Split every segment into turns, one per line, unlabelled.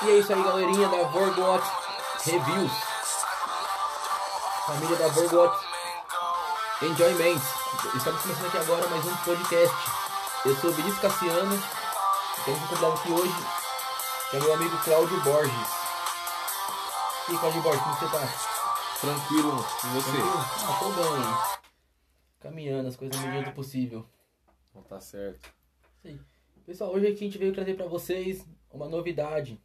E é isso aí, galerinha da Vorgot Reviews. Família da Vorgot Enjoyment. Estamos começando aqui agora mais um podcast. Eu sou o Vinícius Cassiano. Temos um convidado aqui hoje, que é meu amigo Cláudio Borges. E aí, Cláudio Borges, como você tá?
Tranquilo, e você?
Tranquilo? Ah, tô bem. Caminhando, as coisas na medida do possível.
Não tá certo.
Aí. Pessoal, hoje aqui a gente veio trazer pra vocês uma novidade.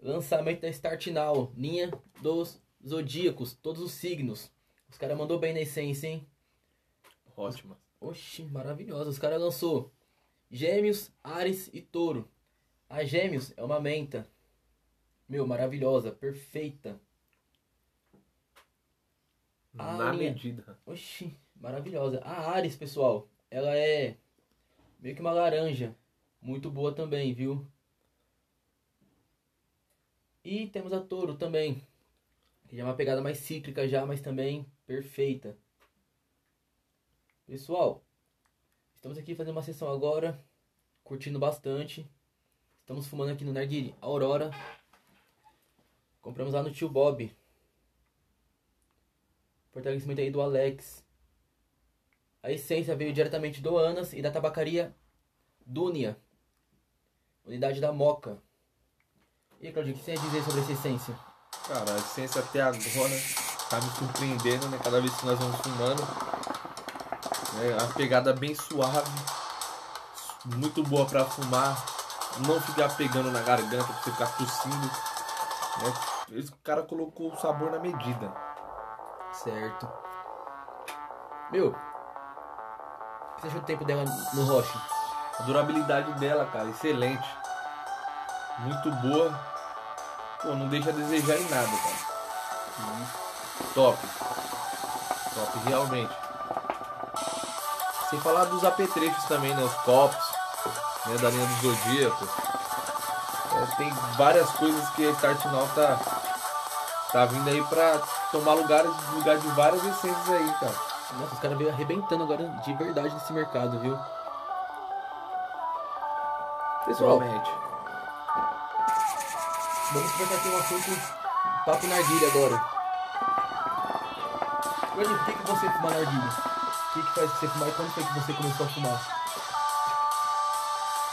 Lançamento da Start Now, linha dos zodíacos, todos os signos. Os caras mandou bem na essência, hein?
Ótima.
Oxi, maravilhosa. Os caras lançou Gêmeos, Ares e Touro. A Gêmeos é uma menta. Meu, maravilhosa, perfeita. Ah,
Na
linha.
medida.
Oxi, maravilhosa. A Ares, pessoal, ela é meio que uma laranja. Muito boa também, viu? E temos a Touro também. Que já é uma pegada mais cíclica já, mas também perfeita. Pessoal, estamos aqui fazendo uma sessão agora, curtindo bastante. Estamos fumando aqui no Narguile Aurora. Compramos lá no Tio Bob. Fortalecimento aí do Alex. A essência veio diretamente do Anas e da tabacaria Dunia. Unidade da Moca. E aí, Claudinho, o que você ia dizer sobre essa essência?
Cara, a essência até agora tá me surpreendendo, né? Cada vez que nós vamos fumando. É uma pegada bem suave. Muito boa pra fumar. Não ficar pegando na garganta pra você ficar tossindo. Né? Esse cara colocou o sabor na medida.
Certo. Meu, o você do tempo dela no roche?
A durabilidade dela, cara, excelente. Muito boa. Pô, não deixa a desejar em nada, cara. Top. Top, realmente. Sem falar dos apetrechos também, né? Os copos, né? Da linha do Zodíaco. É, tem várias coisas que a Startinal tá, tá vindo aí pra tomar lugar, lugar de várias essências aí, cara.
Nossa, os caras veio arrebentando agora de verdade nesse mercado, viu? Pessoal, vamos conversar aqui um assunto papo narguilha agora. Claudinho, por que, que você fuma narguilha? O que, que faz você fumar e quando foi que você começou a fumar?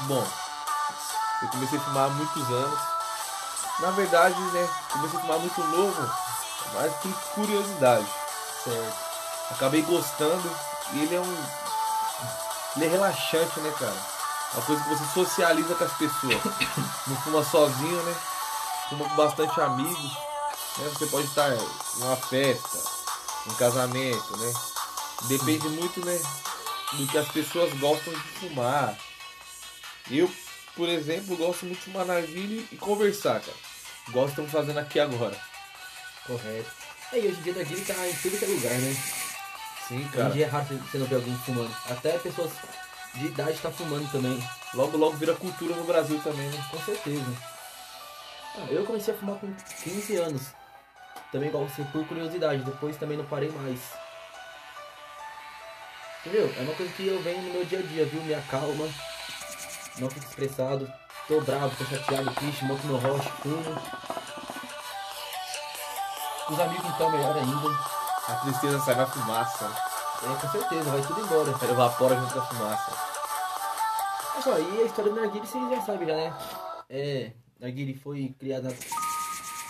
Bom, eu comecei a fumar há muitos anos. Na verdade, né, comecei a fumar muito novo, mas por curiosidade.
Certo.
Acabei gostando e ele é um. Ele é relaxante, né, cara? É uma coisa que você socializa com as pessoas. Não fuma sozinho, né? Fuma com bastante amigos. Né? Você pode estar numa festa, num casamento, né? Depende muito, né? Do que as pessoas gostam de fumar. Eu, por exemplo, gosto muito de fumar narguilha e conversar, cara. Igual estamos fazendo aqui agora.
Correto. É, e hoje em dia narguilha tá em tudo que é lugar, né?
Sim,
Hoje em
cara.
dia é raro você não ver alguém fumando. Até pessoas de idade tá fumando também.
Logo, logo vira cultura no Brasil também, né?
Com certeza. Ah, eu comecei a fumar com 15 anos. Também igual você, por curiosidade. Depois também não parei mais. Entendeu? É uma coisa que eu venho no meu dia a dia, viu? Me acalma. Não fico estressado. Tô bravo, tô chateado, triste, monto no roche, fumo. Os amigos então, melhor ainda.
A tristeza sai na fumaça.
É, com certeza, vai tudo embora.
Ela evapora junto com a fumaça.
Mas ó, e a história do Narguile vocês já sabem já, né? É, Narguile foi criada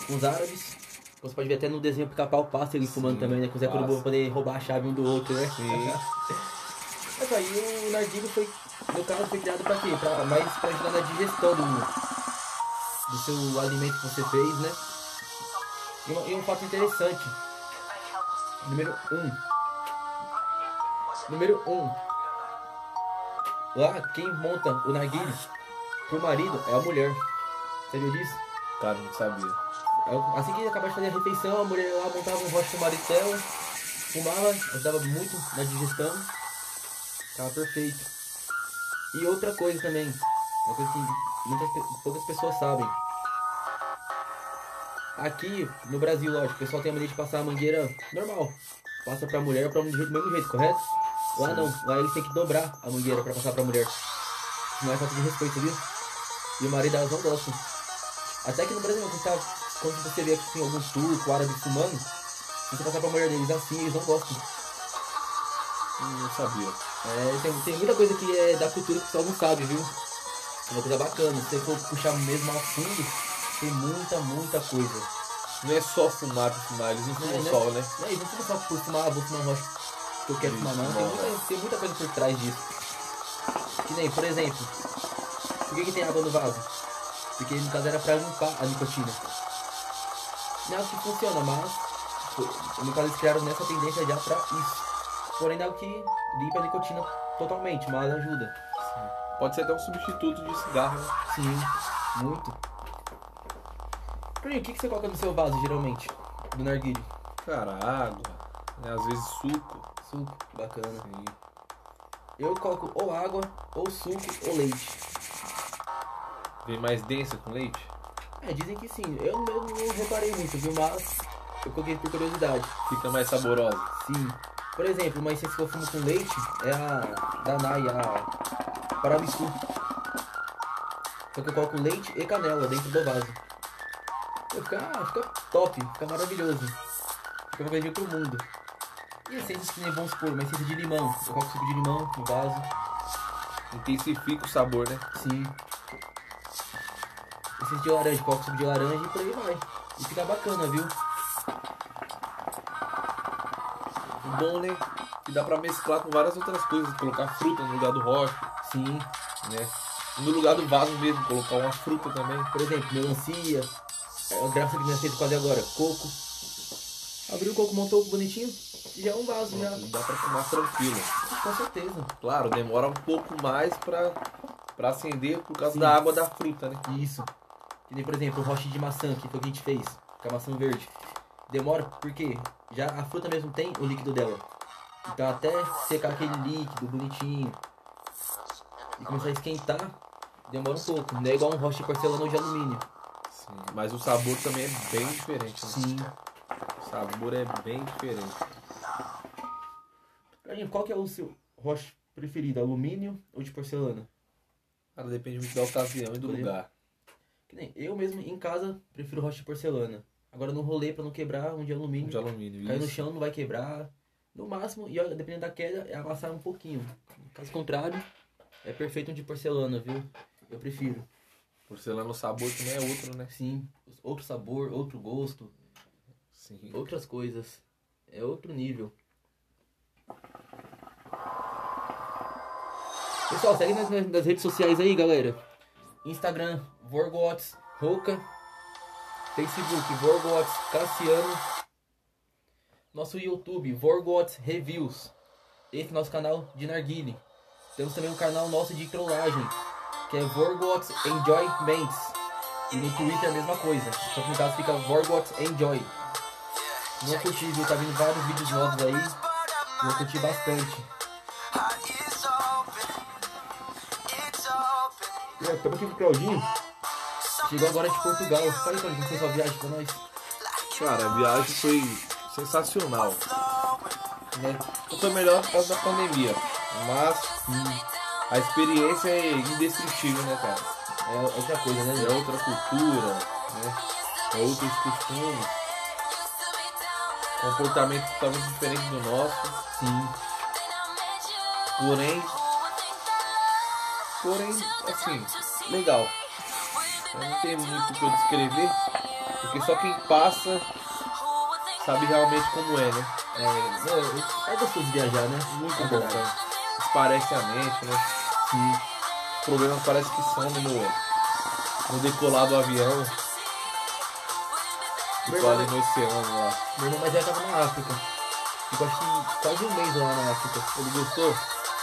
com os árabes. Você pode ver até no desenho pica-pau passa ele fumando
Sim,
também, né? Com o Zé pra poder roubar a chave um do outro, né?
Sim.
Mas aí o Narguile foi, no caso, foi criado pra quê? Pra, mais pra ajudar na digestão do, do seu alimento que você fez, né? E, e um fato interessante. Número 1. Um. Número 1. Um. Lá, quem monta o narguile pro marido é a mulher. Viu disso?
Cara, não sabia.
É, Assim que acabar de fazer a refeição, a mulher lá montava um rocha com o marido dela, fumava, ajudava muito na digestão. Tava perfeito. E outra coisa também, uma coisa que muitas, poucas pessoas sabem. Aqui, no Brasil, lógico, o pessoal tem a mania de passar a mangueira normal. Passa pra mulher pra do mesmo jeito, correto? Lá não, lá eles têm que dobrar a mangueira pra passar pra mulher. Não é falta de respeito, viu? E o marido delas não gostam. Até que no Brasil, quando, tá, quando você vê assim, algum turco, árabe fumando, se você passar pra mulher deles assim, eles não gostam.
Não sabia.
É, tem, tem muita coisa que é da cultura que o pessoal não sabe, viu? É uma coisa bacana. Se você for puxar mesmo a fundo, tem muita, muita coisa.
Não é só fumar por fumar, eles não
É,
fumam
né?
sol, né?
Aí, não fica só por fumar, vou fumar rocha que eu quero fumar, não. Tem muita, tem muita coisa por trás disso. Que nem, por exemplo, por que, que tem água no vaso? Porque no caso era pra limpar a nicotina. Não é algo que funciona, mas tipo, no caso eles criaram nessa tendência já pra isso. Porém não é algo que limpa a nicotina totalmente, mas ajuda.
Pode ser até um substituto de cigarro, né?
Sim, muito. Bruninho, o que, que você coloca no seu vaso geralmente? Do narguilho?
Cara, água, né? às vezes suco.
Suco, bacana.
Sim.
Eu coloco ou água, ou suco, ou leite.
Vem mais densa com leite?
É, dizem que sim. Eu, eu não reparei muito, viu? Mas eu coloquei por curiosidade.
Fica mais saborosa.
Sim. Por exemplo, uma essência que eu fumo com leite é a Danai, a Paramisu. Só que eu coloco leite e canela dentro do vaso. Fica, fica top, fica maravilhoso. Fica uma coisa de outro mundo. E essências que nem vamos supor, uma essência de limão. Eu coloco suco de limão no vaso.
Intensifica o sabor, né?
Sim. Essência de laranja, coloco suco de laranja e por aí vai. E fica bacana, viu?
Bom, né? Que dá pra mesclar com várias outras coisas. Colocar fruta no lugar do rocha,
Sim.
né? No lugar do vaso mesmo, colocar uma fruta também.
Por exemplo, melancia. É, graça que minha feito quase agora. Coco. Abriu o coco, montou bonitinho. E já é um vaso, já.
Dá pra fumar tranquilo.
Com certeza.
Claro, demora um pouco mais pra, pra acender por causa
Sim.
da água da fruta, né?
Isso. Que nem, por exemplo, o roche de maçã, que foi o que a gente fez. Com a maçã verde. Demora porque já a fruta mesmo tem o líquido dela. Então até secar aquele líquido bonitinho e começar a esquentar, demora um pouco. Não é igual um roche de porcelana ou de alumínio.
Sim. Mas o sabor também é bem diferente, né?
Sim.
O sabor é bem diferente.
Carlinhos, qual que é o seu roche preferido? Alumínio ou de porcelana?
Cara, depende muito da ocasião e do
Escolher.
lugar.
Que nem eu mesmo em casa prefiro rocha de porcelana. Agora no rolê pra não quebrar um de alumínio.
De alumínio.
Cair no
isso.
chão não vai quebrar. No máximo, e olha, dependendo da queda, é amassar um pouquinho. Caso contrário, é perfeito um de porcelana, viu? Eu prefiro.
Porcelana, o sabor também é outro, né?
Sim, outro sabor, outro gosto,
Sim.
outras coisas. É outro nível. Pessoal, segue nas, nas- nas redes sociais aí, galera. Instagram, Vorgots Roca. Facebook, Vorgots Cassiano. Nosso YouTube, Vorgots Reviews. Esse é o nosso canal de Narguile. Temos também um canal nosso de trollagem, que é Vorgots Enjoyments. E no Twitter é a mesma coisa, só que no caso fica Vorgots Enjoy. Não curti, viu? Tá vindo vários vídeos novos aí. Vou curtir bastante. É, Estamos aqui com o Claudinho. Chegou agora de Portugal. Fala aí, Claudinho, como foi sua viagem pra nós?
Cara, a viagem foi sensacional. Né? Não foi melhor por causa da pandemia. Mas
Hum,
a experiência é indescritível, né, cara?
é outra coisa, né?
É outra cultura, né? É outros costumes. Comportamento totalmente diferente do nosso.
Sim.
Porém, porém, assim, legal. Eu não tenho muito o que eu descrever, porque só quem passa sabe realmente como é, né?
É, não, é gostoso viajar, né?
Muito
É
bom. Esparece a mente, né?
Sim.
Os problemas parece que somem no, no decolar do avião. Ali no oceano lá.
Meu irmão mais velho tava na África. Ficou acho que quase um mês lá na África.
Ele gostou?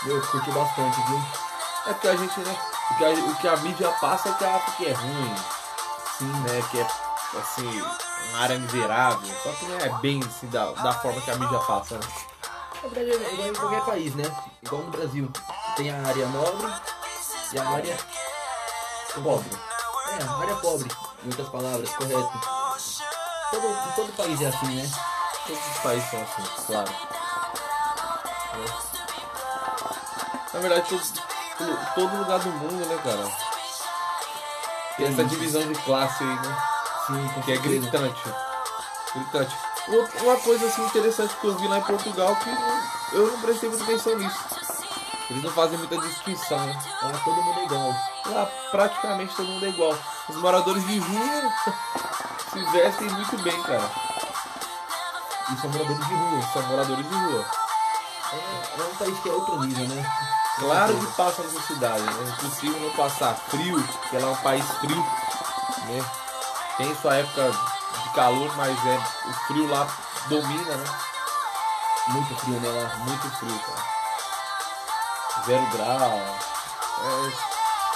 Eu curti bastante, viu?
É porque a gente, né? O que a, o que a mídia passa é que a África é ruim,
Sim.
né? Que é, assim, uma área miserável. Só que não é bem assim da, da forma que a mídia passa, né?
Na verdade é igual em qualquer país, né? Igual no Brasil. Tem a área nobre e a área
Pobre.
É, a área pobre. Em outras palavras, correto. Todo, todo país é assim, né?
Todos os países são assim, claro. Né? Na verdade, todo, todo lugar do mundo, né, cara? Tem essa divisão de classe aí, né?
Sim, com
Que é
certeza.
gritante. Gritante. Outra- Uma coisa assim interessante que eu vi lá em Portugal que eu não prestei muita atenção nisso. Eles não fazem muita distinção, né?
Lá todo mundo é igual.
Lá praticamente todo mundo é igual. Os moradores de rua se vestem muito bem, cara.
E são moradores de rua.
São moradores de rua.
É, é um país que é outro nível, né?
Claro que passa necessidade, né? É impossível não passar frio, porque ela é um país frio, né? Tem sua época de calor, mas é o frio lá domina, né?
Muito frio, né? Lá.
Muito frio, cara. Zero grau. É,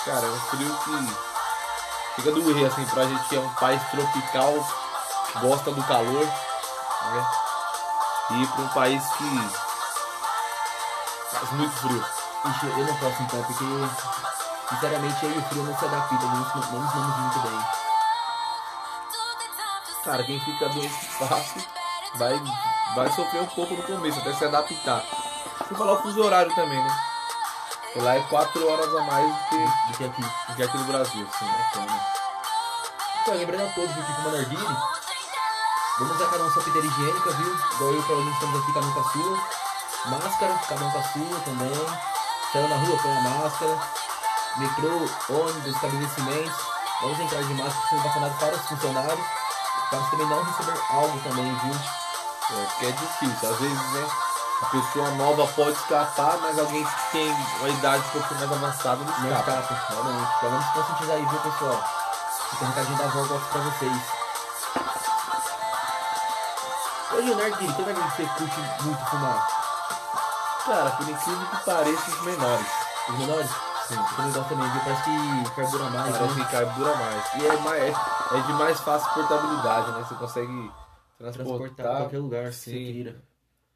cara, é um frio que chega a doer, assim, pra gente que é um país tropical, gosta do calor, né? E ir pra um país que faz muito frio.
Eu não posso então, porque sinceramente eu e o frio não se adaptam, não, nos- damos muito bem.
Cara, quem fica doente fácil vai, vai sofrer um pouco no começo, até se adaptar. Sem falar o fuso horário também, né? Lá é 4 horas a mais do que,
Do que aqui.
do que aqui no Brasil, assim, né?
Então, lembrando a todos que fuma narguile, vamos usar cada um sua piteira higiênica, viu? Igual eu e o Paulinho estamos aqui, cada um com a sua. Máscara, cada um com a sua também. Saiu na rua, põe a máscara. Metrô, ônibus, estabelecimentos. Vamos entrar de máscara sendo vacinado para os funcionários. Para também não receber algo também, viu?
É, porque é difícil, às vezes, né? A pessoa nova pode escapar, mas alguém que tem uma idade um pouco mais avançada não
Não
escapa.
escapa, realmente. Então vamos conscientizar aí, viu, pessoal? Fica um recadinho da avó pra vocês. Leonardo, tem narguilha que você curte muito fumar?
Cara, por incrível que pareça, os menores.
Os menores?
Sim.
Também gosto também? Parece que carbura mais,
Parece
né?
que carbura mais. E é, mais, é, é de mais fácil portabilidade, né? Você consegue
Transportar
transportar.
pra qualquer lugar, você
Sim.
queira.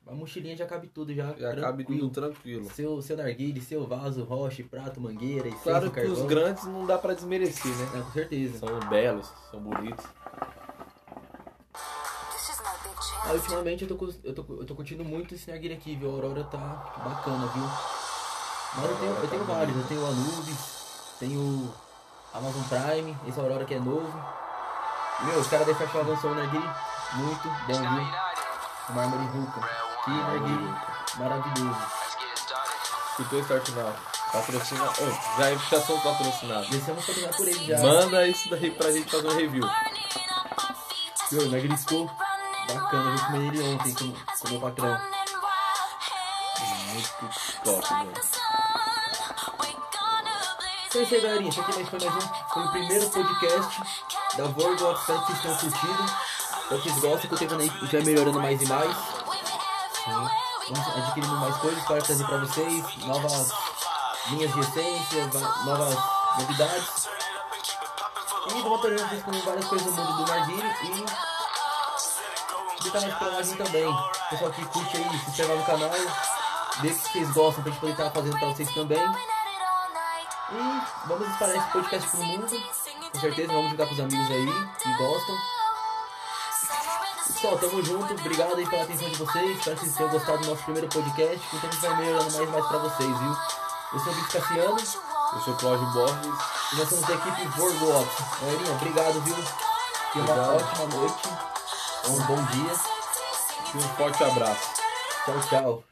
A mochilinha já cabe tudo, já.
Já cabe
tranquilo.
tudo tranquilo.
Seu, seu narguile, seu vaso, roche, prato, mangueira, essência,
Claro que
carvão.
os grandes não dá pra desmerecer, né?
É, com certeza.
São belos, são bonitos.
Ah, ultimamente eu tô, eu, tô, eu tô curtindo muito esse narguilha aqui, viu? A Aurora tá bacana, viu? Mas eu tenho, eu tenho vários, eu tenho o Anubis, tenho o Amazon Prime, esse Aurora que é novo. Meu, os caras da Festival lançou um narguilha muito bom, viu? O Mármore Ruka. Que narguilha maravilhoso.
Escutou Start Now? Patrocina. Oh, já é puxação patrocinada.
Descemos pra pegar por ele já.
Manda isso daí pra gente fazer um review.
O narguilha ficou bacana, eu fumei ele ontem com, com meu patrão.
Muito top, mano.
Então é isso aí, galerinha. Esse aqui mais foi mais um. Foi o primeiro podcast da Vorgo. Espero que vocês tenham curtido. Espero que gostem, que o tempo aí estiver melhorando mais e mais. Vamos adquirindo mais coisas para trazer para vocês. Novas linhas de essência, va- novas novidades. E vamos vocês com várias coisas do mundo do Narguile e visitar mais canais também. Pessoal que curte aí, se inscreva no canal. Vê o que vocês gostam pra gente poder estar fazendo para vocês também. E vamos espalhar esse podcast pro mundo. Com certeza vamos jogar com os amigos aí que gostam. Pessoal, tamo junto. Obrigado aí pela atenção de vocês. Espero que vocês tenham gostado do nosso primeiro podcast. Que o tempo vai melhorando mais e mais pra vocês, viu? Eu sou o Vitor Cassiano
Eu sou Cláudio Borges.
e nós somos da equipe Vorgox. Galerinha, obrigado, viu? Tenha uma ótima noite. Um bom dia.
E um forte abraço.
Tchau, tchau.